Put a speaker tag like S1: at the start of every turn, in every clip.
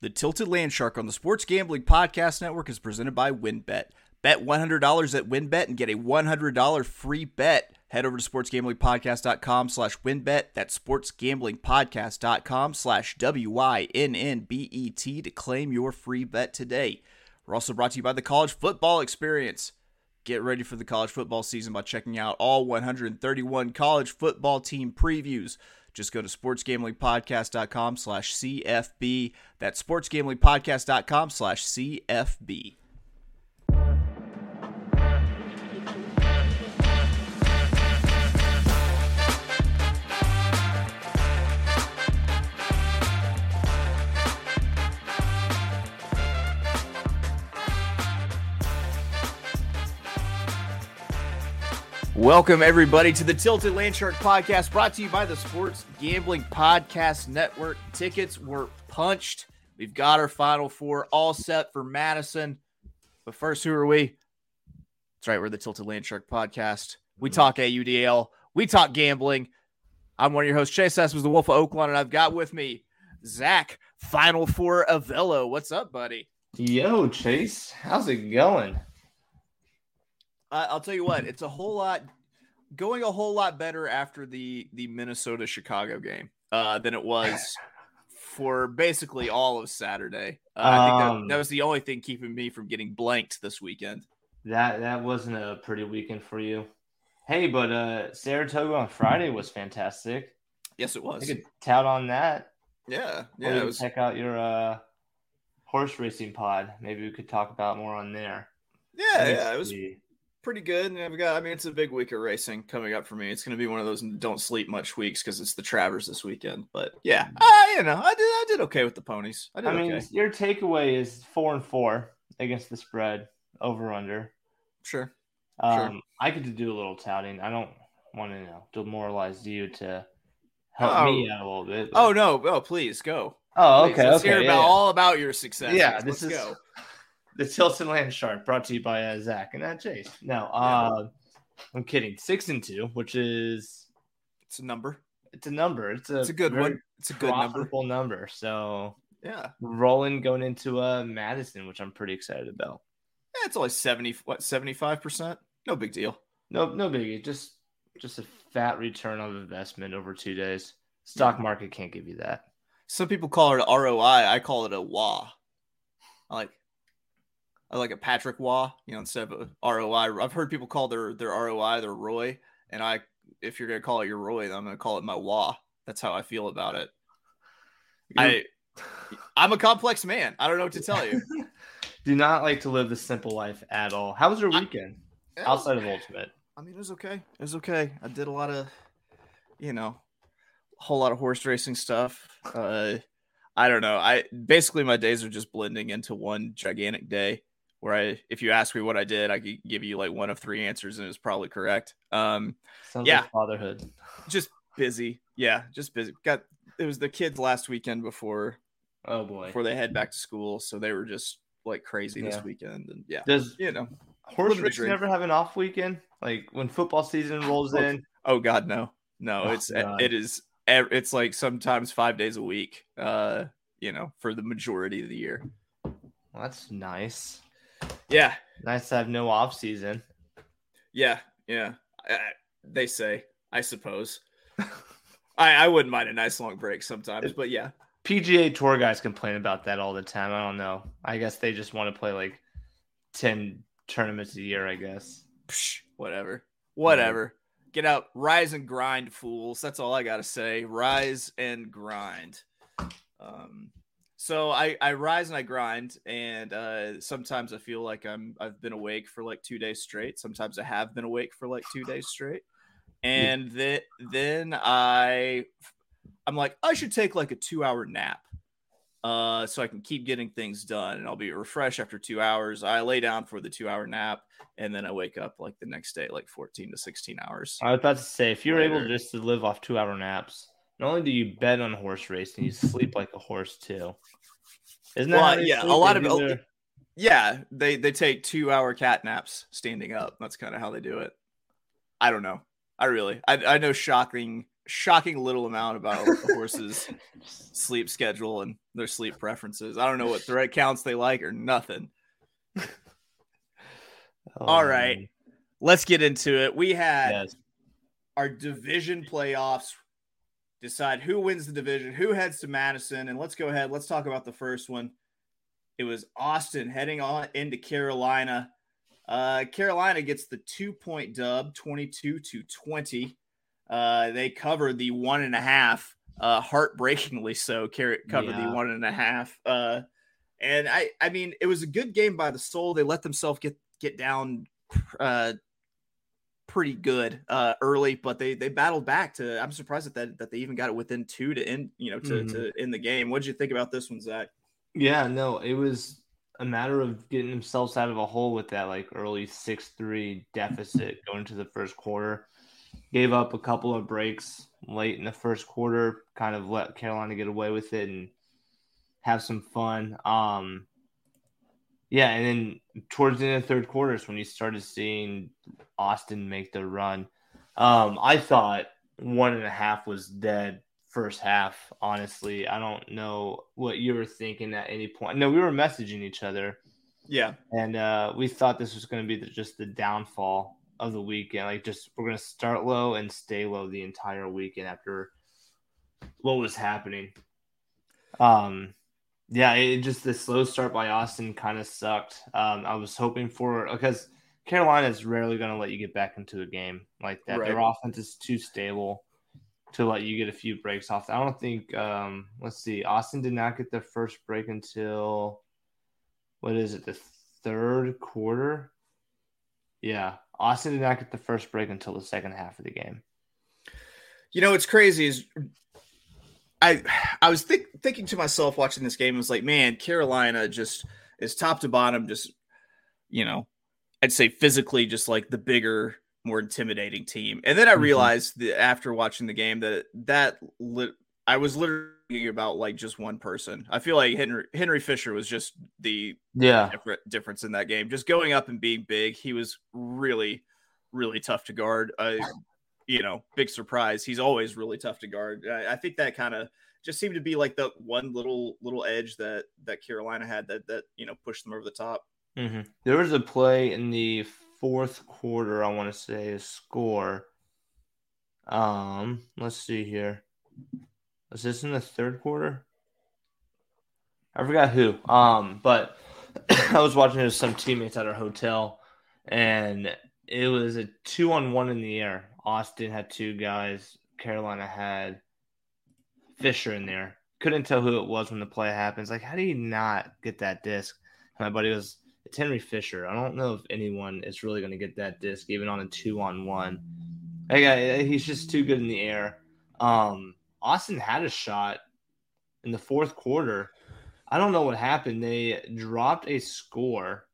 S1: The Tilted Land Shark on the Sports Gambling Podcast Network is presented by WynnBET. Bet $100 at WynnBET and get a $100 free bet. Head over to sportsgamblingpodcast.com slash wynnbet. That's sportsgamblingpodcast.com slash W-Y-N-N-B-E-T to claim your free bet today. We're also brought to you by the College Football Experience. Get ready for the college football season by checking out all 131 college football team previews. Just go to sportsgamblingpodcast.com slash CFB. That's sportsgamblingpodcast.com slash CFB. Welcome, everybody, to the Tilted Land Shark podcast brought to you by the Sports Gambling Podcast Network. Tickets were punched. We've got our final four all set for Madison. But first, who are we? That's right, we're the Tilted Land Shark podcast. We talk AUDL, we talk gambling. I'm one of your hosts, Chase Sessoms the Wolf of Oaklawn, and I've got with me Zack, Final Four Avello. What's up, buddy?
S2: Yo, Chase, how's it going?
S1: Uh, I'll tell you what, it's a whole lot going a whole lot better after the the Minnesota Chicago game uh, than it was for basically all of Saturday. Uh, I think that,
S2: Um,
S1: that was the only thing keeping me from getting blanked this weekend.
S2: That that wasn't a pretty weekend for you. Hey, but uh Saratoga on Friday was fantastic.
S1: Yes, it
S2: I
S1: was.
S2: could tout on that.
S1: Yeah,
S2: Or
S1: yeah,
S2: you
S1: was.
S2: check out your uh horse racing pod. Maybe we could talk about more on there.
S1: Yeah, yeah, it was. Pretty good. And I've got, I mean, it's a big week of racing coming up for me. It's going to be one of those don't sleep much weeks because it's the Travers this weekend. But yeah, I, you know, I did, I did okay with the ponies. I did
S2: I mean,
S1: okay.
S2: your takeaway is four and four against the spread over under.
S1: Sure.
S2: Um, I could do a little touting. I don't want to you know demoralize you to help
S1: Oh.
S2: me out a little bit.
S1: Oh no! Oh, please go.
S2: oh,
S1: Please,
S2: okay,
S1: let's
S2: okay.
S1: hear about
S2: yeah.
S1: all about your success.
S2: Yeah,
S1: Let's
S2: this is
S1: go.
S2: The Tilted Land Shark brought to you by uh, Zack and uh, Chase. No, uh, I'm kidding. Six and two, which is
S1: It's a number.
S2: it's a number. It's a
S1: It's a good one. It's a good number.
S2: number. So
S1: Yeah.
S2: rolling going into uh, Madison, which I'm pretty excited about.
S1: Yeah, It's only seventy. What seventy five percent? No big deal.
S2: No, no biggie. Just just a fat return on investment over two days. Stock market can't give you that.
S1: Some people call it ROI. I call it a WA. I like. I like a Patrick Wah, you know, instead of a ROI. I've heard people call their their ROI their Roy, and I, if you're gonna call it your Roy, then I'm gonna call it my Wah. That's how I feel about it. I, I'm a complex man. I don't know what to tell you.
S2: do not like to live the simple life at all. How was your
S1: I-
S2: weekend outside of Ultimate?
S1: I mean, it was okay. It was okay. I did a lot of, you know, a whole lot of horse racing stuff. Uh, I don't know. I basically my days are just blending into one gigantic day. Where I, if you ask me what I did, I could give you like one of three answers, and it's probably correct. Um,
S2: Sounds
S1: Yeah.
S2: like fatherhood.
S1: just busy. Yeah, just busy. Got it was the kids last weekend before
S2: Oh boy.
S1: before they head back to school, so they were just like crazy
S2: Yeah.
S1: this weekend, and yeah,
S2: Does
S1: you know.
S2: horse
S1: living the
S2: racing
S1: dream.
S2: have an off weekend? Like when football season rolls
S1: Oh,
S2: in?
S1: Oh God, no, no.
S2: Oh,
S1: it's
S2: God.
S1: it is it's like sometimes five days a week. Uh, you know, for the majority of the year.
S2: Well, that's nice.
S1: Yeah,
S2: Nice to have no off season.
S1: yeah, yeah. I, I- they say, I suppose. I I wouldn't mind a nice long break sometimes, but yeah,
S2: PGA Tour guys complain about that all the time. I don't know. I guess they just want to play like ten tournaments a year. I guess.
S1: Psh, whatever, whatever. Get out, rise and grind, fools. That's all I gotta say. Rise and grind. Um, so I I rise and I grind, and uh, sometimes I feel like I'm I've been awake for like two days straight. Sometimes I have been awake for like two days straight, and then then I I'm like I should take like a two hour nap. Uh, so I can keep getting things done, and I'll be refreshed after two hours. I lay down for the two hour nap, and then I wake up like the next day, like 14 to 16 hours.
S2: I was about to say if you're able just to live off two hour naps, not only do you bet on horse racing, you sleep like a horse too. Isn't that
S1: Well, yeah, a lot
S2: They
S1: of-
S2: their-
S1: Yeah, they they take two hour cat naps standing up. That's kind of how they do it. I don't know. I really, I, I know shocking, shocking little amount about horses' sleep schedule and their sleep preferences. I don't know what thread counts they like or nothing.
S2: Oh,
S1: All right.
S2: man.
S1: Let's get into it. We had
S2: Yes.
S1: our division playoffs decide who wins the division, who heads to Madison, and let's go ahead. Let's talk about the first one. It was Austin heading on into Carolina. Uh, Carolina gets the two point dub, 22 to 20. Uh, they covered the one and a half, uh, heartbreakingly so. Car- covered
S2: Yeah.
S1: the one and a half. Uh, and I, I mean, it was a good game by the Sol. They let themselves get get down uh, pretty good uh, early, but they they battled back to. I'm surprised that that, that they even got it within two to end, you know, to
S2: Mhm.
S1: to end the game. What did you think about this one, Zack?
S2: Yeah, no, it was a matter of getting themselves out of a hole with that like early 6-3 deficit going to the first quarter. Gave up a couple of breaks late in the first quarter, kind of let Carolina get away with it and have some fun. Um yeah, and then towards the end of the third quarter is when you started seeing Austin make the run. Um, I thought one and a half was dead first half. Honestly, I don't know what you were thinking at any point. No, we were messaging each other,
S1: Yeah,
S2: and uh, we thought this was going to be the, just the downfall of the weekend. Like, just we're going to start low and stay low the entire weekend after what was happening. Um, yeah, it just the slow start by Austin kind of sucked. Um, I was hoping for because Carolina is rarely going to let you get back into a game like that. Their offense is too stable to let you get a few breaks off. I don't think. Um, let's see, Austin did not get their first break until what is it, the third quarter? Yeah, Austin did not get the first break until the second half of the game.
S1: you know what's crazy is I I was think, thinking to myself watching this game. I was like, man, Carolina just is top to bottom, just you know, I'd say physically just like the bigger, more intimidating team. And then I
S2: Mhm.
S1: realized that after watching the game that that lit, I was literally thinking about like just one person. I feel like Henry Henry Fisher was just the
S2: Yeah,
S1: different difference in that game. Just going up and being big, he was really, really tough to guard. Uh, you know, big surprise. He's always really tough to guard. I, I think that kind of just seemed to be like the one little little edge that that Carolina had that that you know pushed them over the top.
S2: hmm There was a play in the fourth quarter. I want to say a score. Um, let's see here. Was this in the third quarter? I forgot who. Um, but I was watching it with some teammates at our hotel, and it was a two on one in the air. Austin had two guys. Carolina had Fisher in there. Couldn't tell who it was when the play happens. Like, how do you not get that disc? My buddy was, it's Henry Fisher. I don't know if anyone is really going to get that disc, even on a two on one. He's just too good in the air. Um, Austin had a shot in the fourth quarter. I don't know what happened. They dropped a score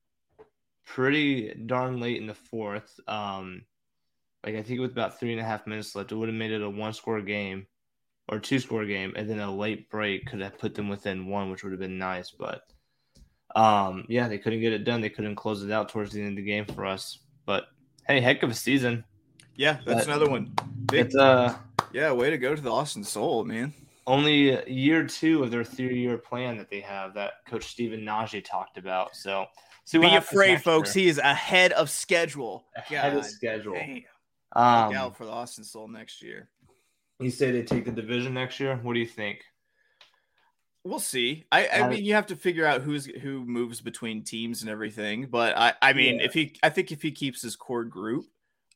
S2: pretty darn late in the fourth. Um, like I think with about three and a half minutes left, it would have made it a one score game or two score game, and then a late break could have put them within one, which would have been nice. But um, yeah, they couldn't get it done. They couldn't close it out towards the end of the game for us. But hey, heck of a season.
S1: Yeah, that's
S2: But-
S1: another one. Big,
S2: It's uh
S1: yeah, way to go to the Austin Sol, man.
S2: only year two of their three year plan that they have that Coach Stephen Najee talked about. So see
S1: Be afraid, folks.
S2: year.
S1: He is ahead of schedule.
S2: ahead of schedule.
S1: damn. Look
S2: Um,
S1: out for the Austin Sol next year.
S2: you say they take the division next year. What do you think?
S1: We'll see. I, I mean, you have to figure out who's who moves between teams and everything. But I, I mean,
S2: Yeah.
S1: if he, I think if he keeps his core group,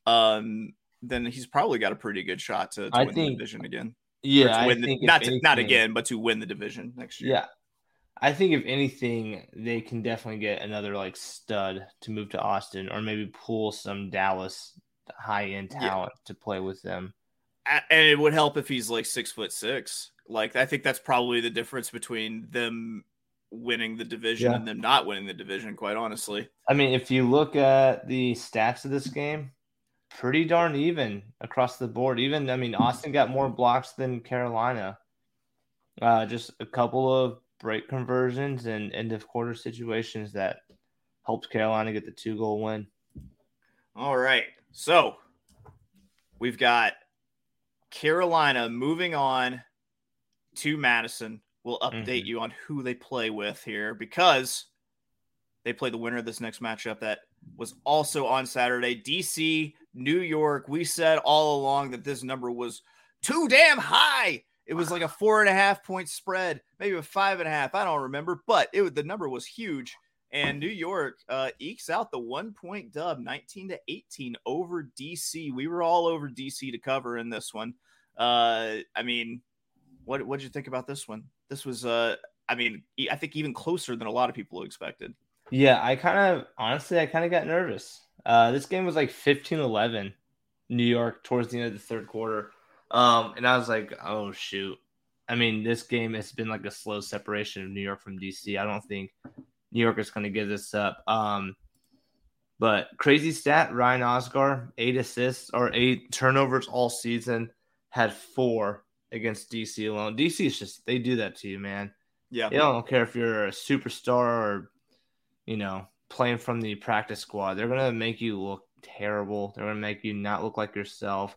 S1: um, then he's probably got a pretty good shot to, to win
S2: think-
S1: the division again.
S2: Yeah,
S1: win the- not to, not again, but to win the division next year.
S2: Yeah, I think if anything, they can definitely get another like stud to move to Austin, or maybe pull some Dallas high end
S1: Yeah.
S2: talent to play with them.
S1: And it would help if he's like six foot six. Like I think that's probably the difference between them winning the division
S2: Yeah.
S1: and them not winning the division. Quite honestly,
S2: I mean, if you look at the stats of this game, pretty darn even across the board. Even I mean, Austin got more blocks than Carolina. Uh, just a couple of break conversions and end of quarter situations that helped Carolina get the two goal win.
S1: All right. So we've got Carolina moving on to Madison. We'll update
S2: Mhm.
S1: you on who they play with here because they play the winner of this next matchup that was also on Saturday. DC, New York. We said all along that this number was too damn high. It was like a four and a half point spread, maybe a five and a half. I don't remember, but it the number was huge. And New York uh, ekes out the one point dub, 19 to 18 over DC. We were all over DC to cover in this one. Uh, I mean, what what did you think about this one? This was, uh, I mean, I think even closer than a lot of people expected.
S2: Yeah, I kind of honestly, I kind of got nervous. Uh, this game was like 15-11, New York towards the end of the third quarter, um, and I was like, oh shoot. I mean, this game has been like a slow separation of New York from DC. I don't think New York is going to give this up. Um, but crazy stat: Ryan Osgar, eight assists or eight turnovers all season, had four against DC alone. DC is just they do that to you, man.
S1: Yeah.
S2: They don't care if you're a superstar or, you know, playing from the practice squad. They're gonna make you look terrible. They're gonna make you not look like yourself.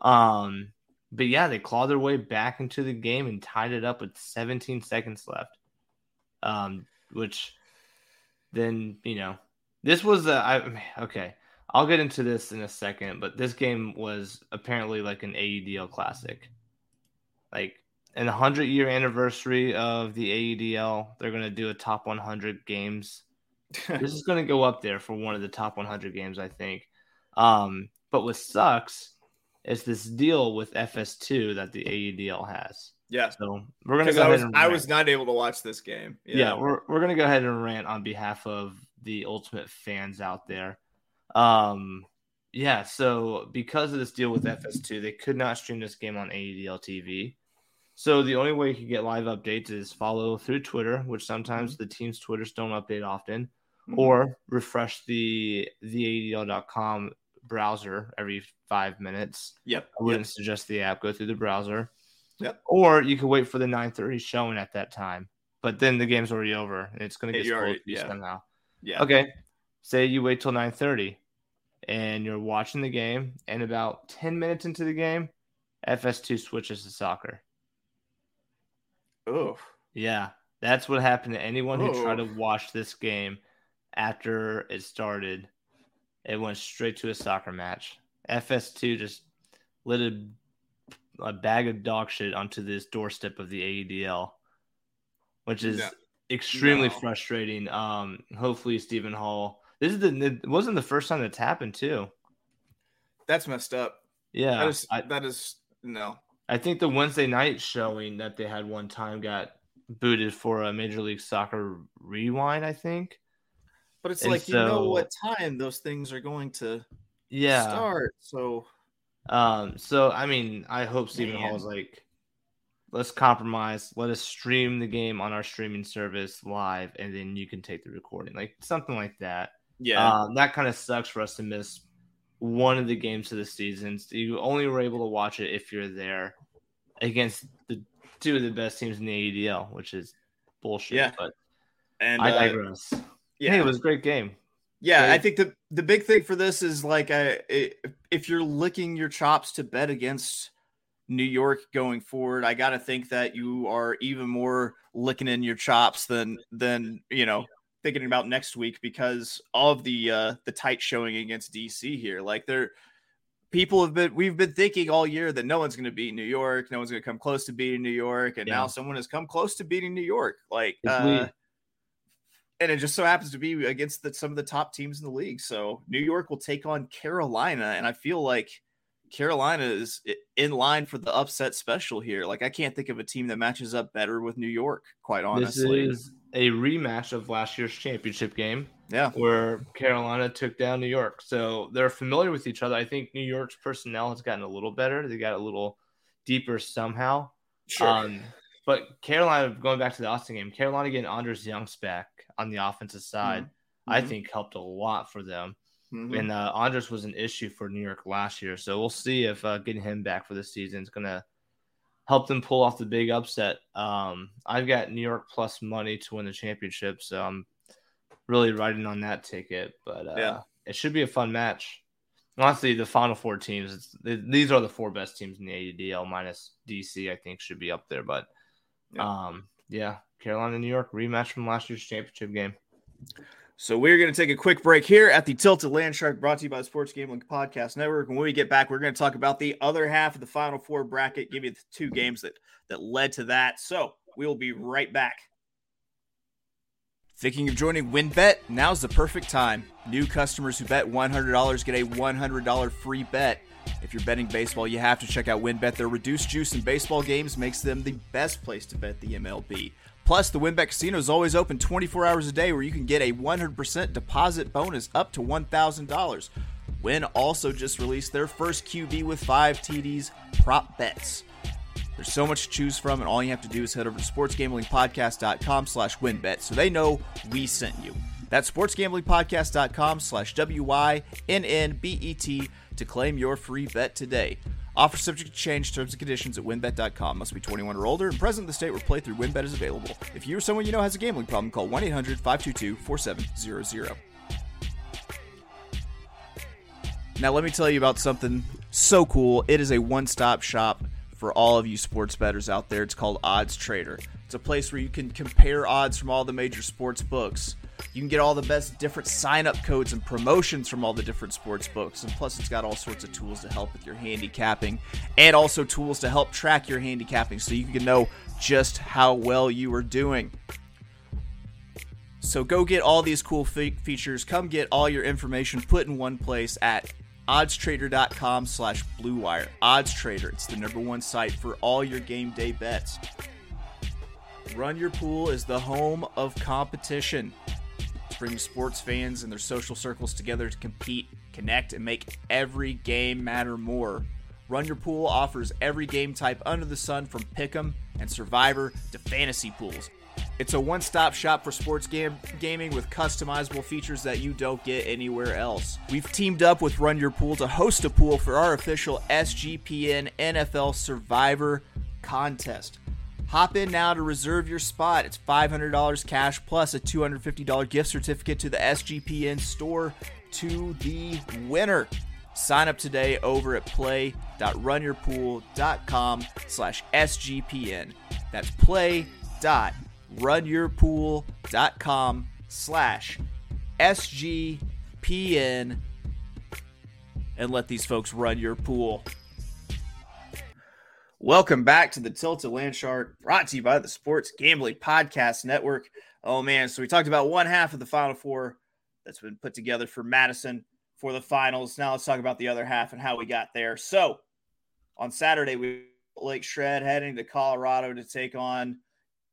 S2: Um, but yeah, they clawed their way back into the game and tied it up with 17 seconds left. Um, which then you know, this was a I okay. I'll get into this in a second, but this game was apparently like an AUDL classic. Like in the 100 year anniversary of the AUDL, they're going to do a top 100 games. this is going to go up there for one of the top 100 games, I think. Um, but what sucks is this deal with FS2 that the AUDL has.
S1: Yeah.
S2: So we're going to
S1: Because
S2: go
S1: I
S2: ahead
S1: was
S2: and
S1: I was not able to watch this game.
S2: yeah, we're we're gonna go ahead and rant on behalf of the ultimate fans out there. Um, yeah, so because of this deal with FS2, they could not stream this game on AUDL TV. So the only way you can get live updates is follow through Twitter, which sometimes the team's Twitters don't update often,
S1: Mhm.
S2: or refresh the the AUDL.com browser every five minutes.
S1: Yep.
S2: I wouldn't suggest the app. Go through the browser.
S1: Yep.
S2: Or you could wait for the 9:30 showing at that time, but then the game's already over and it's going to get spoiled
S1: already- yeah.
S2: somehow.
S1: Yeah.
S2: Okay. Say you wait till 9:30 and you're watching the game, and about 10 minutes into the game, FS2 switches to soccer.
S1: Oh.
S2: Yeah, that's what happened to anyone who tried to watch this game after it started. It went straight to a soccer match. FS2 just lit a, a bag of dog shit onto this doorstep of the AUDL, which is
S1: No.
S2: extremely
S1: No.
S2: frustrating. Um, hopefully Stephen Hall. This is the it wasn't the first time that's happened too.
S1: That's messed up.
S2: Yeah,
S1: that is
S2: I,
S1: that is no.
S2: I think the Wednesday night showing that they had one time got booted for a Major League Soccer rewind. I think.
S1: But it's
S2: And
S1: like you know what time those things are going to
S2: Yeah.
S1: start. So
S2: Um. So I mean, I hope Stephen. Hall is like, let's compromise. Let us stream the game on our streaming service live, and then you can take the recording, like something like that.
S1: yeah.
S2: Um, that kind of sucks for us to miss one of the games of the season. So you only were able to watch it if you're there against the two of the best teams in the AUDL, which is bullshit.
S1: Yeah.
S2: But
S1: and
S2: I
S1: uh,
S2: digress.
S1: yeah.
S2: Hey, it was a great game.
S1: Yeah, I think the the big thing for this is like I, if you're licking your chops to bet against New York going forward, I got to think that you are even more licking in your chops than than you know thinking about next week because of the uh the tight showing against DC here. Like there people have been we've been thinking all year that no one's going to beat New York, no one's going to come close to beating New York, and
S2: Yeah.
S1: now someone has come close to beating New York. Like uh, and it just so happens to be against the, some of the top teams in the league. So New York will take on Carolina, and I feel like Carolina is in line for the upset special here. Like I can't think of a team that matches up better with New York. Quite honestly,
S2: This is a rematch of last year's championship game
S1: yeah,
S2: where Carolina took down New York. So they're familiar with each other. I think New York's personnel has gotten a little better. They got a little deeper somehow.
S1: sure.
S2: Um, but Carolina, going back to the Austin game, Carolina getting Anders Juengst back on the offensive side, I
S1: Mhm.
S2: think helped a lot for them.
S1: Mhm.
S2: And uh, Anders was an issue for New York last year. So we'll see if uh, getting him back for the season is going to help them pull off the big upset. Um, I've got New York plus money to win the championship. So I'm really riding on that ticket. But uh,
S1: Yeah.
S2: it should be a fun match. Honestly, the final four teams, these are the four best teams in the AUDL minus DC. I think should be up there, but um, yeah, Carolina, New York rematch from last year's championship game.
S1: So we're going to take a quick break here at the Tilted Landshark, brought to you by the Sports Gambling Podcast Network. And when we get back, we're going to talk about the other half of the Final Four bracket, give you the two games that that led to that. So we will be right back. Thinking of joining WynnBET? Now's the perfect time. New customers who bet $100 get a $100 free bet. If you're betting baseball, you have to check out WynnBET. Their reduced juice in baseball games makes them the best place to bet the MLB. Plus, the WynnBET Casino is always open 24 hours a day where you can get a 100% deposit bonus up to $1,000. Wynn also just released their first QB with five TDs prop bets. There's so much to choose from, and all you have to do is head over to sportsgamblingpodcast.com slash wynnbet so they know we sent you. That's sportsgamblingpodcast.com slash W-Y-N-N-B-E-T to claim your free bet today. Offer subject to change, terms and conditions at wynnbet.com. Must be 21 or older and present in the state where playthrough WynnBET is available. If you or someone you know has a gambling problem, call 1-800-522-4700. Now let me tell you about something so cool. It is a one-stop shop for all of you sports bettors out there. It's called Odds Trader. It's a place where you can compare odds from all the major sports books. You can get all the best different sign up codes and promotions from all the different sports books. And plus, it's got all sorts of tools to help with your handicapping and also tools to help track your handicapping so you can know just how well you are doing. So go get all these cool fe- features. Come get all your information put in one place at oddstrader.com slash bluewire oddstrader it's the number one site for all your game day bets run your pool is the home of competition it's bringing sports fans and their social circles together to compete connect and make every game matter more run your pool offers every game type under the sun from pick'em and survivor to fantasy pools it's a one stop shop for sports game- gaming with customizable features that you don't get anywhere else. We've teamed up with Run Your Pool to host a pool for our official SGPN NFL Survivor contest. Hop in now to reserve your spot. It's $500 cash plus a $250 gift certificate to the SGPN store to the winner. Sign up today over at play.runyourpool.com slash SGPN. That's play.runyourpool.com slash SGPN. and let these folks run your pool. Welcome back to the Tilted Land Landshark, brought to you by the Sports Gambling Podcast Network. Oh man, so we talked about one half of the Final Four that's been put together for Madison for the finals. Now let's talk about the other half and how we got there. So on Saturday, we Lake Shred heading to Colorado to take on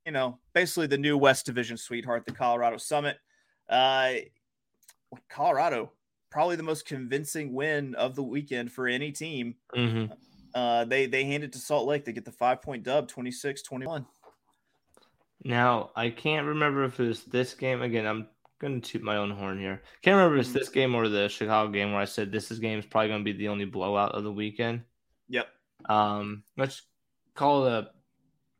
S1: you know, basically the new West Division sweetheart, the Colorado Summit. Uh, Colorado, probably the most convincing win of the weekend for any team. Mm-hmm. Uh, they they hand it to Salt Lake. They get the five point dub, 26-21.
S2: Now I can't remember if it was this game again. I'm gonna toot my own horn here. Can't remember if it's this game or the Chicago game where I said this is game is probably gonna be the only blowout of the weekend.
S1: Yep.
S2: Um, let's call it a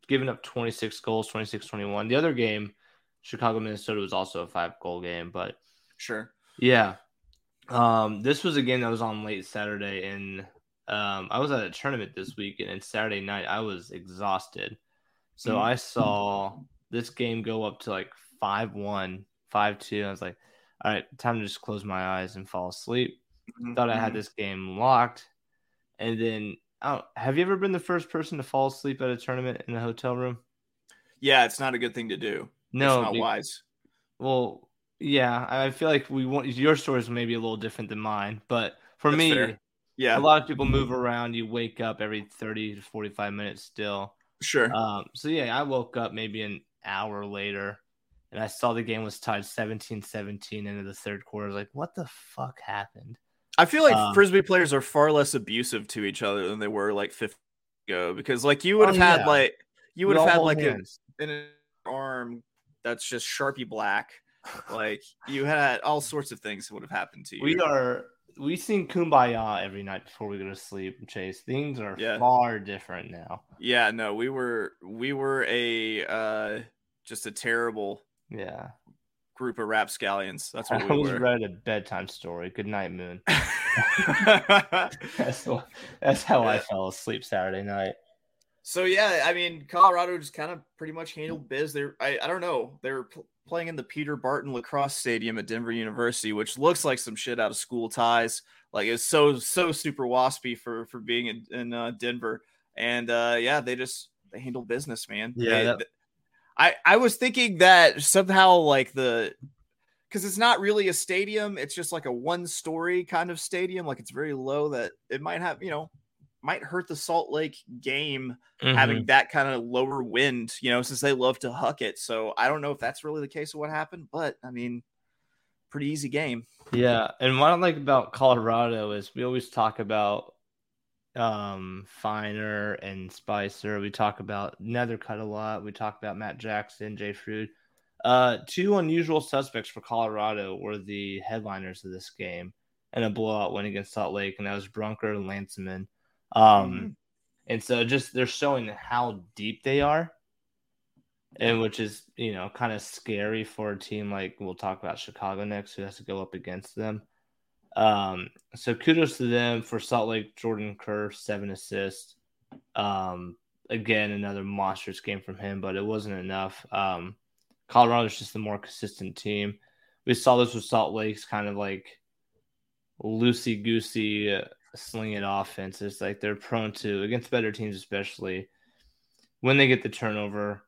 S2: giving up 26 goals, 26 21. The other game, Chicago, Minnesota, was also a five goal game, but
S1: sure.
S2: Yeah. Um, this was a game that was on late Saturday, and um, I was at a tournament this week, and Saturday night I was exhausted. So mm I saw this game go up to like 5 1, 5 2. I was like, all right, time to just close my eyes and fall asleep. Mm-hmm. Thought I had mm-hmm. this game locked. And then Oh, have you ever been the first person to fall asleep at a tournament in a hotel room?
S1: Yeah, it's not a good thing to do.
S2: No,
S1: it's not wise.
S2: Well, yeah, I feel like we want your story is maybe a little different than mine, but for That's me, fair. Yeah, a lot of people move around. You wake up every thirty to forty-five minutes still.
S1: Sure.
S2: Um, so yeah, I woke up maybe an hour later, and I saw the game was tied 17-17 into the third quarter. I was like, what the fuck happened?
S1: I feel like um, frisbee players are far less abusive to each other than they were like 50 ago because like you would have oh, had yeah. like you would have had like a, an arm that's just sharpie black like you had all sorts of things that would have happened to you
S2: we are we sing kumbaya every night before we go to sleep chase things are yeah. far different now
S1: yeah no we were we were a uh just a terrible
S2: yeah
S1: group of rapscallions. That's what
S2: I
S1: we
S2: was
S1: were.
S2: read a bedtime story. Good night, Moon. that's that's how I fell asleep Saturday night.
S1: So yeah, I mean, Colorado just kind of pretty much handled biz. They're I, I don't know. They're pl- playing in the Peter Barton Lacrosse Stadium at Denver University, which looks like some shit out of School Ties. Like it's so so super waspy for for being in, in uh, Denver. And uh, yeah, they just they handle business, man.
S2: Yeah,
S1: They-
S2: that-
S1: th- I I was thinking that somehow like the because it's not really a stadium, it's just like a one story kind of stadium. Like it's very low that it might have you know might hurt the Salt Lake game
S2: Mm-hmm.
S1: having that kind of lower wind, you know, since they love to huck it. So I don't know if that's really the case of what happened, but I mean, pretty easy game.
S2: Yeah, and what I like about Colorado is we always talk about um Finer and Spicer. We talk about Nethercut a lot. We talk about Matt Jackson, Jay Froude. Uh, two unusual suspects for Colorado were the headliners of this game and a blowout win against Salt Lake, and that was Brunker and Lanceman. Um,
S1: Mhm.
S2: and so just they're showing how deep they are, and which is you know kind of scary for a team like we'll talk about Chicago next, who has to go up against them. Um, so kudos to them for Salt Lake. Jordan Kerr seven assists. Um, again another monstrous game from him, but it wasn't enough. Um, Colorado's just a more consistent team. We saw this with Salt Lake's kind of like loosey goosey uh, sling it offense. It's like they're prone to against better teams, especially when they get the turnover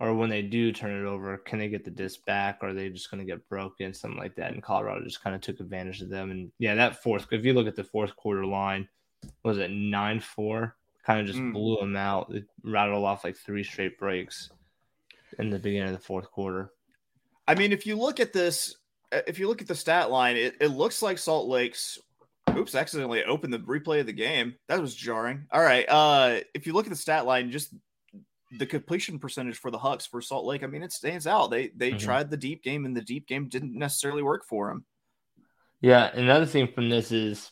S2: or when they do turn it over. Can they get the disc back? Or are they just going to get broken? Something like that. And Colorado just kind of took advantage of them. And yeah, that fourth. If you look at the fourth quarter line, was it nine four? Kind of just
S1: Mm.
S2: blew them out. It rattled off like three straight breaks in the beginning of the fourth quarter.
S1: I mean, if you look at this, uh, if you look at the stat line, it, it looks like Salt Lake's. Oops, accidentally opened the replay of the game. That was jarring. All right. Uh, if you look at the stat line, just the completion percentage for the Hucks for Salt Lake, I mean, it stands out. They they
S2: Mhm.
S1: tried the deep game, and the deep game didn't necessarily work for them.
S2: Yeah, another thing from this is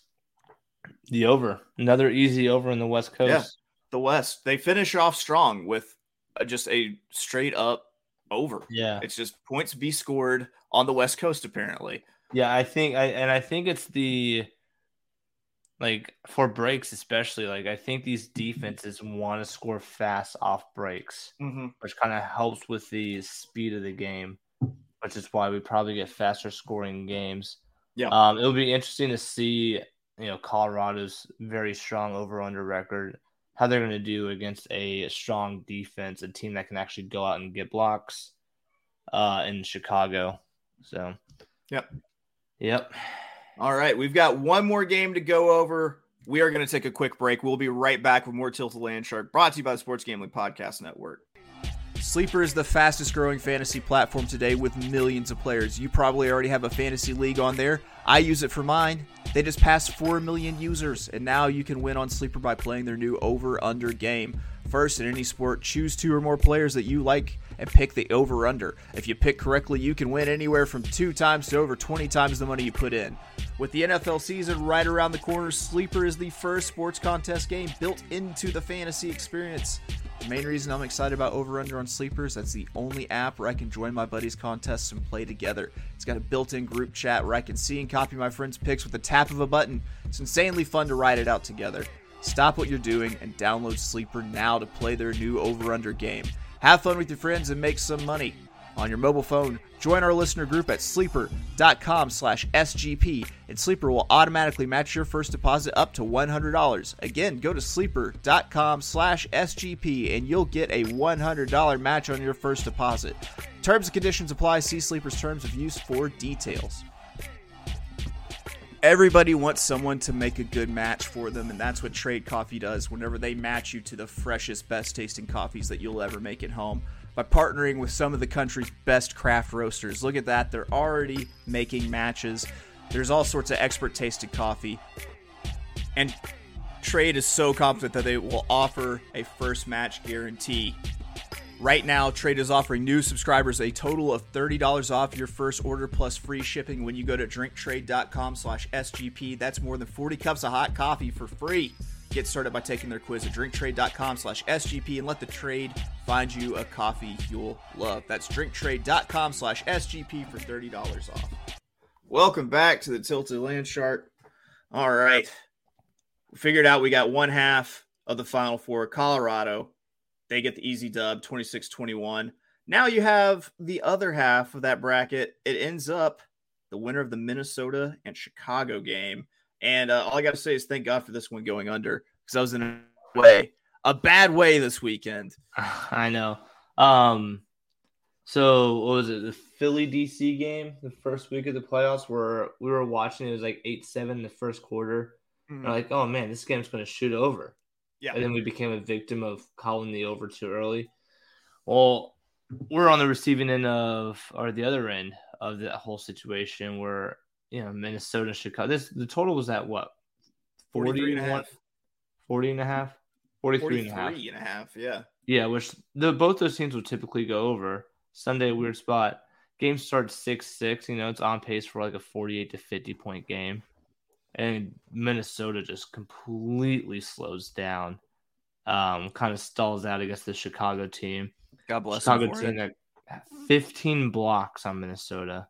S2: the over. Another easy over in the West Coast.
S1: Yeah. The West, they finish off strong with uh, just a straight up over.
S2: Yeah.
S1: It's just points be scored on the West Coast, apparently.
S2: Yeah, I think I and I think it's the like for breaks especially like I think these defenses want to score fast off breaks,
S1: Mm-hmm.
S2: which kind of helps with the speed of the game, which is why we probably get faster scoring games.
S1: Yeah.
S2: Um it'll be interesting to see, you know, Colorado's very strong over under record how they're going to do against a strong defense, a team that can actually go out and get blocks uh in Chicago. So,
S1: Yep.
S2: Yep.
S1: All right, we've got one more game to go over. We are going to take a quick break. We'll be right back with more Tilted Land Shark, brought to you by the Sports Gambling Podcast Network. Sleeper is the fastest growing fantasy platform today with millions of players. You probably already have a fantasy league on there. I use it for mine. They just passed 4 million users, and now you can win on Sleeper by playing their new over under game. First, in any sport, choose two or more players that you like and pick the over under. If you pick correctly, you can win anywhere from two times to over 20 times the money you put in. With the NFL season right around the corner, Sleeper is the first sports contest game built into the fantasy experience. The main reason I'm excited about Over Under on Sleepers, that's the only app where I can join my buddies' contests and play together. It's got a built in group chat where I can see and copy my friends' picks with the tap of a button. It's insanely fun to ride it out together. Stop what you're doing and download Sleeper now to play their new Over Under game. Have fun with your friends and make some money. On your mobile phone, join our listener group at sleeper.com slash SGP, and Sleeper will automatically match your first deposit up to $100. Again, go to sleeper.com slash SGP, and you'll get a $100 match on your first deposit. Terms and conditions apply. See Sleeper's terms of use for details. Everybody wants someone to make a good match for them, and that's what Trade Coffee does whenever they match you to the freshest, best tasting coffees that you'll ever make at home by partnering with some of the country's best craft roasters. Look at that, they're already making matches. There's all sorts of expert tasted coffee. And Trade is so confident that they will offer a first match guarantee. Right now, Trade is offering new subscribers a total of $30 off your first order plus free shipping when you go to drinktrade.com slash SGP. That's more than 40 cups of hot coffee for free. Get started by taking their quiz at drinktrade.com slash SGP and let the trade find you a coffee you'll love. That's drinktrade.com slash SGP for $30 off. Welcome back to the Tilted Land Shark. All right. We figured out we got one half of the Final Four. Colorado, they get the easy dub 26 21. Now you have the other half of that bracket. It ends up the winner of the Minnesota and Chicago game. And uh, all I got to say is thank God for this one going under because I was in a way, a bad way this weekend.
S2: I know. Um, so what was it? The Philly DC game, the first week of the playoffs, where we were watching. It was like eight seven in the first quarter. Mm-hmm. We're like, oh man, this game's going to shoot over.
S1: Yeah.
S2: And then we became a victim of calling the over too early. Well, we're on the receiving end of, or the other end of that whole situation where you know Minnesota, Chicago. This the total was at what
S1: 40 and a half.
S2: 40 and a half 43
S1: and a half. and a half yeah
S2: yeah which the both those teams will typically go over sunday weird spot game starts 6-6 you know it's on pace for like a 48 to 50 point game and minnesota just completely slows down um kind of stalls out against the chicago team
S1: god bless
S2: chicago team that 15 blocks on minnesota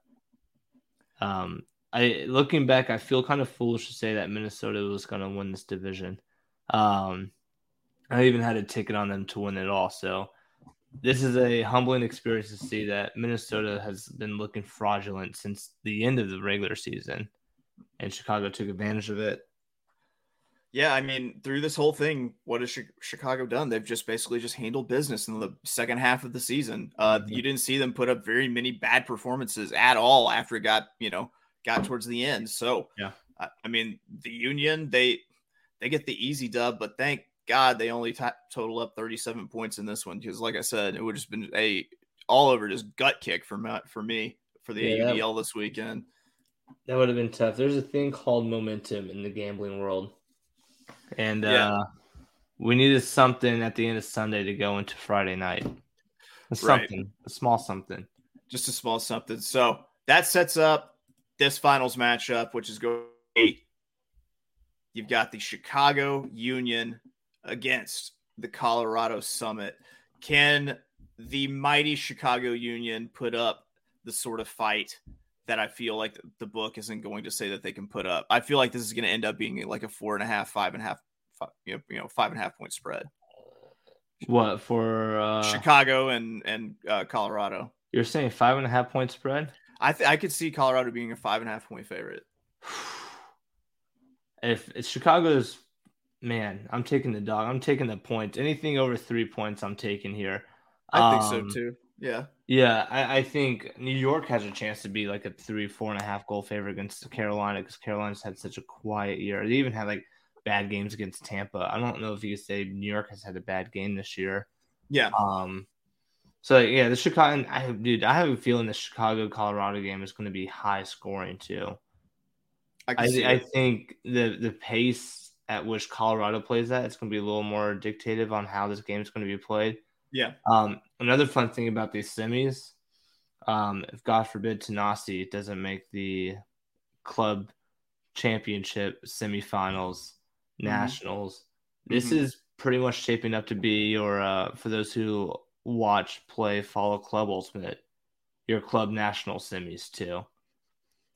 S2: um I looking back, I feel kind of foolish to say that Minnesota was going to win this division. Um, I even had a ticket on them to win it all. So this is a humbling experience to see that Minnesota has been looking fraudulent since the end of the regular season, and Chicago took advantage of it.
S1: Yeah, I mean, through this whole thing, what has Chicago done? They've just basically just handled business in the second half of the season. Uh, mm-hmm. You didn't see them put up very many bad performances at all after it got, you know, got towards the end. So
S2: yeah,
S1: I, I mean, the Union they they get the easy dub, but thank God they only t- total up 37 points in this one because, like I said, it would have just been a all over just gut kick for me, for me for the yeah, AUDL this weekend.
S2: That would have been tough. There's a thing called momentum in the gambling world, and yeah. uh, we needed something at the end of Sunday to go into Friday night. Something, right. a small something,
S1: just a small something. So that sets up this finals matchup, which is going you've got the Chicago Union against the Colorado Summit. Can the mighty Chicago Union put up the sort of fight that I feel like the book isn't going to say that they can put up? I feel like this is going to end up being like a four and a half, five and a half, five, you, know, you know, five and a half point spread.
S2: What for uh...
S1: Chicago and and uh, Colorado?
S2: You're saying five and a half point spread?
S1: I th- I could see Colorado being a five and a half point favorite.
S2: If it's Chicago's, man, I'm taking the dog. I'm taking the points. Anything over three points, I'm taking here.
S1: I think um, so too. Yeah.
S2: Yeah, I, I, think New York has a chance to be like a three, four and a half goal favorite against Carolina because Carolina's had such a quiet year. They even had like bad games against Tampa. I don't know if you could say New York has had a bad game this year.
S1: Yeah.
S2: Um, so yeah, the Chicago. I dude, I have a feeling the Chicago Colorado game is going to be high scoring too. I I, I, think the the pace at which Colorado plays that it's going to be a little more dictative on how this game is going to be played.
S1: Yeah.
S2: Um, another fun thing about these semis, um, if God forbid Tanasi doesn't make the club championship semifinals, mm-hmm. nationals, this mm-hmm. is pretty much shaping up to be your uh, for those who watch, play, follow Club Ultimate, your club national semis too.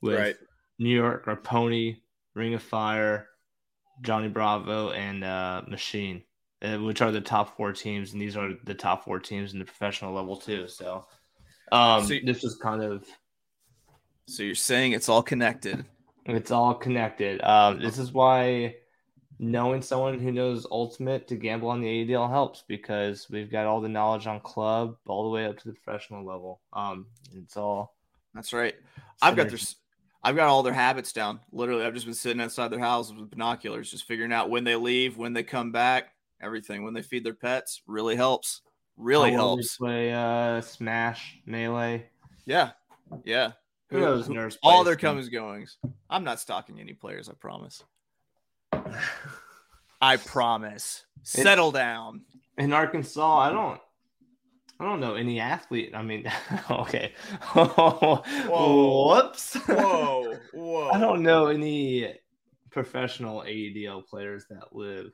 S2: With right. New York or Pony, Ring of Fire, Johnny Bravo, and uh, Machine, which are the top four teams, and these are the top four teams in the professional level too. So, um, so this is kind of.
S1: So you're saying it's all connected.
S2: It's all connected. Um, this is why knowing someone who knows ultimate to gamble on the AUDL helps because we've got all the knowledge on club all the way up to the professional level. Um, it's all.
S1: That's right. I've got this. I've got all their habits down. Literally, I've just been sitting outside their houses with binoculars, just figuring out when they leave, when they come back, everything. When they feed their pets, really helps. Really How helps.
S2: Play uh, Smash Melee.
S1: Yeah, yeah.
S2: Who knows? Who,
S1: all their comings goings. I'm not stalking any players. I promise. I promise. Settle down.
S2: In Arkansas, I don't I don't know any athlete. I mean, okay. whoa. Whoops.
S1: Whoa. Whoa.
S2: I don't know any professional AUDL players that live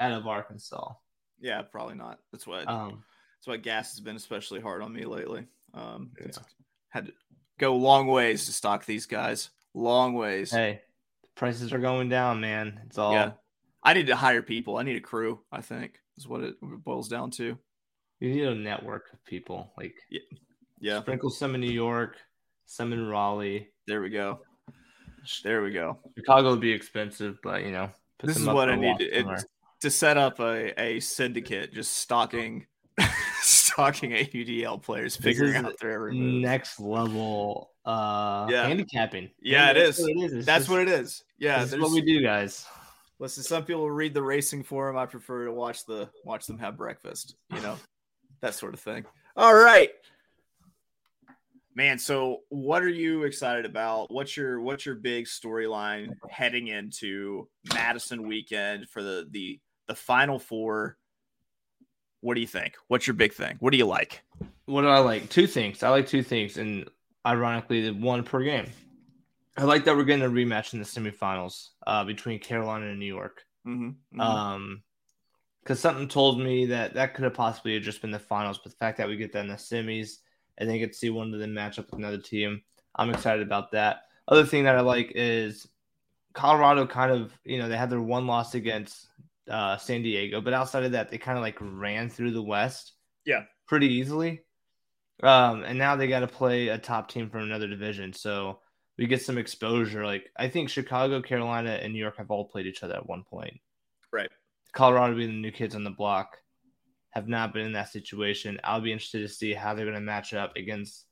S2: out of Arkansas.
S1: Yeah, probably not. That's what
S2: Um,
S1: that's what gas has been especially hard on me lately. Um,
S2: Yeah.
S1: had to go long ways to stock these guys. Long ways.
S2: hey, prices are going down, man. It's all
S1: Yeah. I need to hire people. I need a crew. I think is what it boils down to.
S2: you need a network of people. Like
S1: Yeah,
S2: sprinkle some in New York, some in Raleigh.
S1: there we go. There we go.
S2: Chicago would be expensive, but you know,
S1: This is what I need to,
S2: somewhere.
S1: it, to set up a, a syndicate, just stalking, stalking AUDL players, figuring out their every move.
S2: next level uh
S1: Yeah.
S2: handicapping.
S1: Yeah, it is.
S2: what it is. It's
S1: That's
S2: just-
S1: what it is. Yeah, that's
S2: what we do, guys.
S1: Listen, some people read the racing forum. I prefer to watch the watch them have breakfast. You know, that sort of thing. All right, man. So, what are you excited about? What's your what's your big storyline heading into Madison weekend for the the the Final Four? What do you think? What's your big thing? What do you like?
S2: What do I like? Two things. I like two things, and ironically, the one per game. I like that we're getting a rematch in the semifinals uh, between Carolina and New York.
S1: Mm-hmm.
S2: Um, because something told me that that could have possibly just been the finals, but the fact that we get that in the semis and then get to see one of them match up with another team, I'm excited about that. Other thing that I like is Colorado kind of, you know, they had their one loss against uh, San Diego, but outside of that, they kind of like ran through the West,
S1: Yeah.
S2: pretty easily. Um, and now they got to play a top team from another division, so we get some exposure. Like I think Chicago, Carolina, and New York have all played each other at one point.
S1: right.
S2: Colorado being the new kids on the block have not been in that situation. I'll be interested to see how they're going to match up against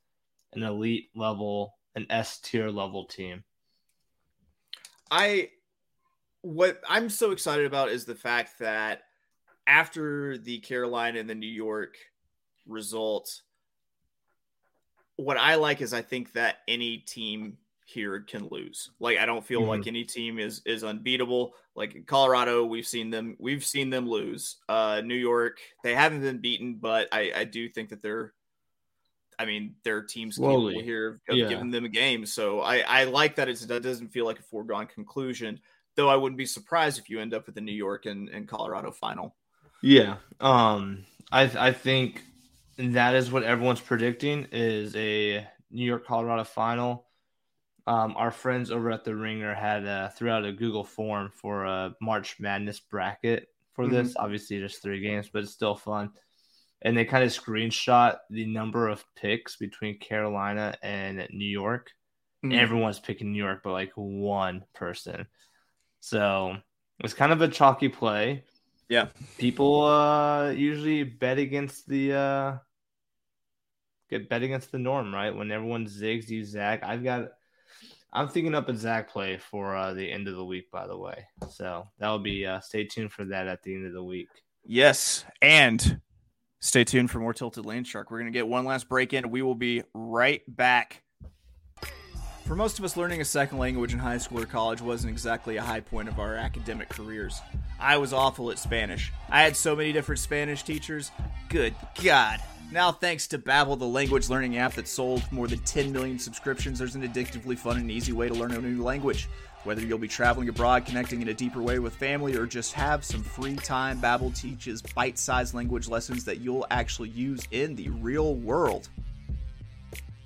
S2: an elite level, an S tier level team.
S1: I what I'm so excited about is the fact that after the Carolina and the New York result, what I like is I think that any team here can lose. Like I don't feel like any team is is unbeatable. Like in Colorado, we've seen them we've seen them lose. Uh New York, they haven't been beaten, but I I do think that they're I mean, their team's
S2: Slowly.
S1: capable here of
S2: Yeah.
S1: giving them a game. So I, I like that it's that doesn't feel like a foregone conclusion. Though I wouldn't be surprised if you end up with the New York and, and Colorado final.
S2: Yeah. Um I I think that is what everyone's predicting is a New York Colorado final. Um, our friends over at the Ringer had uh, threw out a Google form for a March Madness bracket for this. Obviously, just three games, but it's still fun. And they kind of screenshot the number of picks between Carolina and New York.
S1: Mm.
S2: Everyone's picking New York, but like one person. So it was kind of a chalky play.
S1: Yeah.
S2: People uh usually bet against the uh get bet against the norm, right? When everyone zigs, you zag. I've got I'm thinking up a Zack play for uh, the end of the week, by the way. So that'll be uh, stay tuned for that at the end of the week.
S1: Yes, and stay tuned for more Tilted Land Shark. We're gonna get one last break in. We will be right back. For most of us, learning a second language in high school or college wasn't exactly a high point of our academic careers. I was awful at Spanish. I had so many different Spanish teachers. Good God. Now, thanks to Babbel, the language learning app that sold more than 10 million subscriptions, there's an addictively fun and easy way to learn a new language. Whether you'll be traveling abroad, connecting in a deeper way with family, or just have some free time, Babbel teaches bite-sized language lessons that you'll actually use in the real world.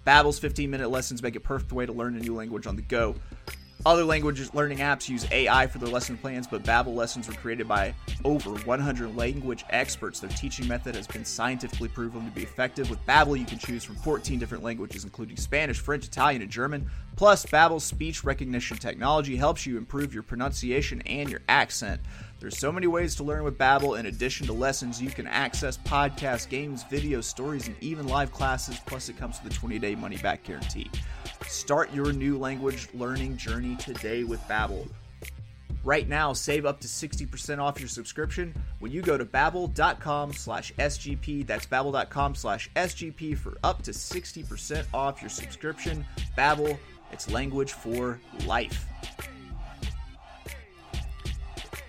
S1: Babbel's 15-minute lessons make it perfect way to learn a new language on the go. Other language learning apps use AI for their lesson plans, but Babbel lessons were created by over 100 language experts. Their teaching method has been scientifically proven to be effective. With Babbel, you can choose from 14 different languages, including Spanish, French, Italian, and German. Plus, Babbel's speech recognition technology helps you improve your pronunciation and your accent. There's so many ways to learn with Babbel. In addition to lessons, you can access podcasts, games, videos, stories, and even live classes. Plus, it comes with a 20-day money-back guarantee. Start your new language learning journey today with Babbel. Right now, save up to 60% off your subscription when you go to babbel.com slash SGP. That's babbel.com slash SGP for up to 60% off your subscription. Babbel, it's language for life.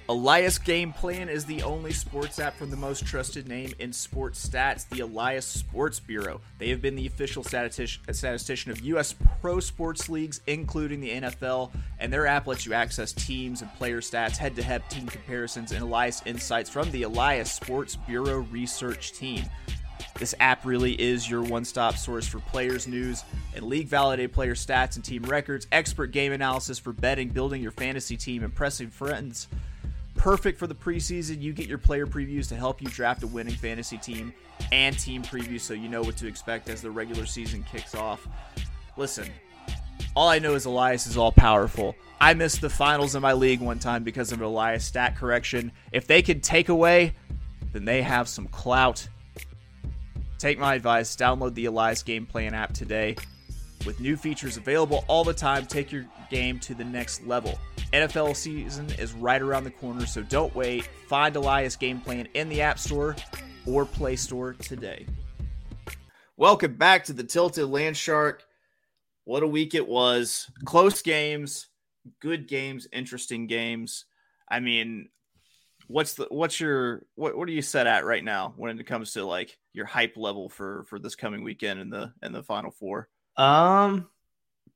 S1: Elias Game Plan is the only sports app from the most trusted name in sports stats, the Elias Sports Bureau. They have been the official statistician of U.S. pro sports leagues, including the NFL, and their app lets you access teams and player stats, head to head team comparisons, and Elias insights from the Elias Sports Bureau research team. This app really is your one stop source for players' news and league validated player stats and team records, expert game analysis for betting, building your fantasy team, and impressing friends. Perfect for the preseason. You get your player previews to help you draft a winning fantasy team and team previews so you know what to expect as the regular season kicks off. Listen, all I know is Elias is all powerful. I missed the finals in my league one time because of Elias stat correction. If they can take away, then they have some clout Take my advice, download the Elias Game Plan app today. With new features available all the time, take your game to the next level. NFL season is right around the corner, so don't wait. Find Elias Game Plan in the App Store or Play Store today. Welcome back to the Tilted Land Shark. What a week it was. Close games, good games, interesting games. I mean, what's the what's your what what are you set at right now when it comes to like your hype level for for this coming weekend in the in the final four
S2: um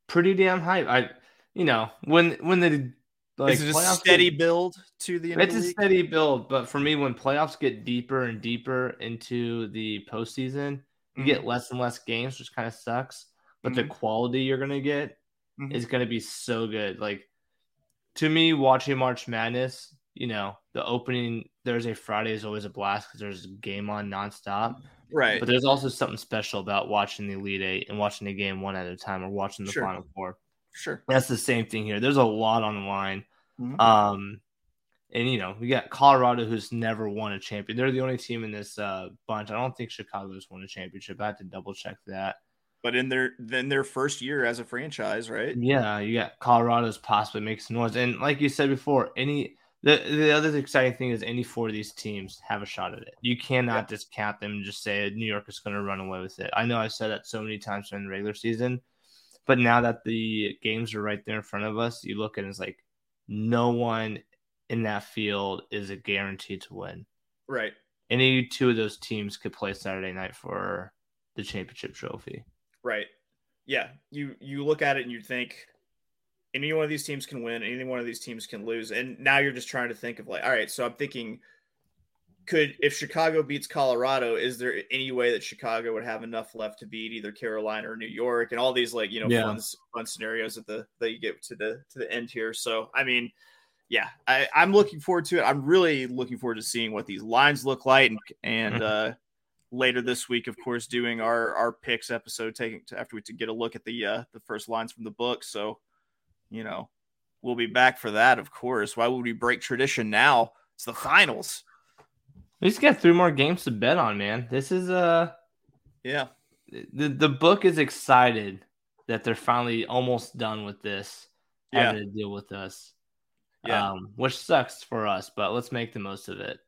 S2: pretty damn hype i you know when when the
S1: like is it a steady get, build to the
S2: it's a steady build but for me when playoffs get deeper and deeper into the postseason you mm-hmm. get less and less games which kind of sucks but mm-hmm. the quality you're gonna get mm-hmm. is gonna be so good like to me watching march madness you know, the opening Thursday, Friday is always a blast because there's a game on nonstop.
S1: Right.
S2: But there's also something special about watching the Elite Eight and watching the game one at a time or watching the sure. Final Four.
S1: Sure.
S2: That's the same thing here. There's a lot on the line. Mm-hmm. Um, and you know, we got Colorado who's never won a champion. They're the only team in this uh, bunch. I don't think Chicago's won a championship. I had to double check that.
S1: But in their then their first year as a franchise, right?
S2: Yeah, you got Colorado's possibly makes noise. And like you said before, any the the other exciting thing is any four of these teams have a shot at it. You cannot yeah. discount them and just say New York is going to run away with it. I know I've said that so many times during the regular season, but now that the games are right there in front of us, you look and it's like no one in that field is a guarantee to win.
S1: Right.
S2: Any two of those teams could play Saturday night for the championship trophy.
S1: Right. Yeah. You you look at it and you think any one of these teams can win, any one of these teams can lose. And now you're just trying to think of like, all right, so I'm thinking could if Chicago beats Colorado, is there any way that Chicago would have enough left to beat either Carolina or New York and all these like, you know, yeah. fun, fun scenarios at the that you get to the to the end here. So I mean, yeah, I, I'm looking forward to it. I'm really looking forward to seeing what these lines look like and, and uh later this week, of course, doing our our picks episode, taking to, after we to get a look at the uh the first lines from the book. So you know, we'll be back for that, of course. Why would we break tradition now? It's the finals.
S2: We just got three more games to bet on, man. This is uh
S1: yeah.
S2: The the book is excited that they're finally almost done with this. Yeah. To deal with us. Yeah. Um, which sucks for us, but let's make the most of it.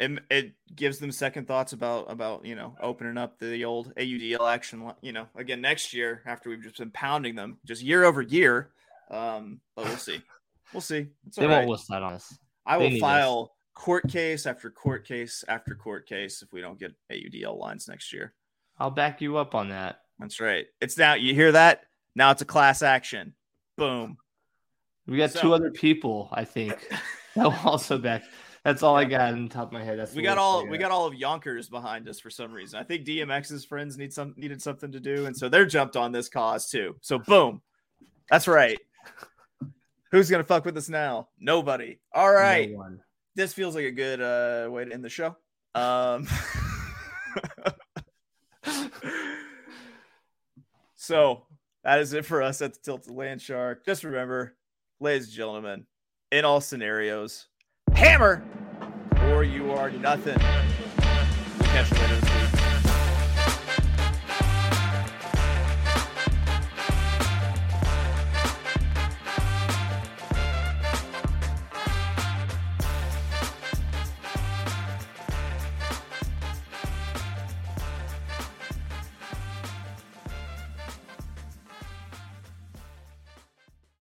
S1: It, it gives them second thoughts about about you know opening up the old AUDL action you know again next year after we've just been pounding them just year over year um, but we'll see. We'll see.
S2: It's they won't list that on us.
S1: I will file this. court case after court case after court case if we don't get AUDL lines next year.
S2: I'll back you up on that.
S1: That's right. It's now you hear that? Now it's a class action. Boom.
S2: We got so, two other people, I think. that will also back. That's all yeah. I got in the top of my head. That's
S1: we got all we got all of Yonkers behind us for some reason. I think DMX's friends need some needed something to do, and so they're jumped on this cause too. So boom, that's right. Who's gonna fuck with us now? Nobody. All right. No this feels like a good uh, way to end the show. Um, so that is it for us at the Tilted Land Shark. Just remember, ladies and gentlemen, in all scenarios, hammer or you are nothing. We'll catch you later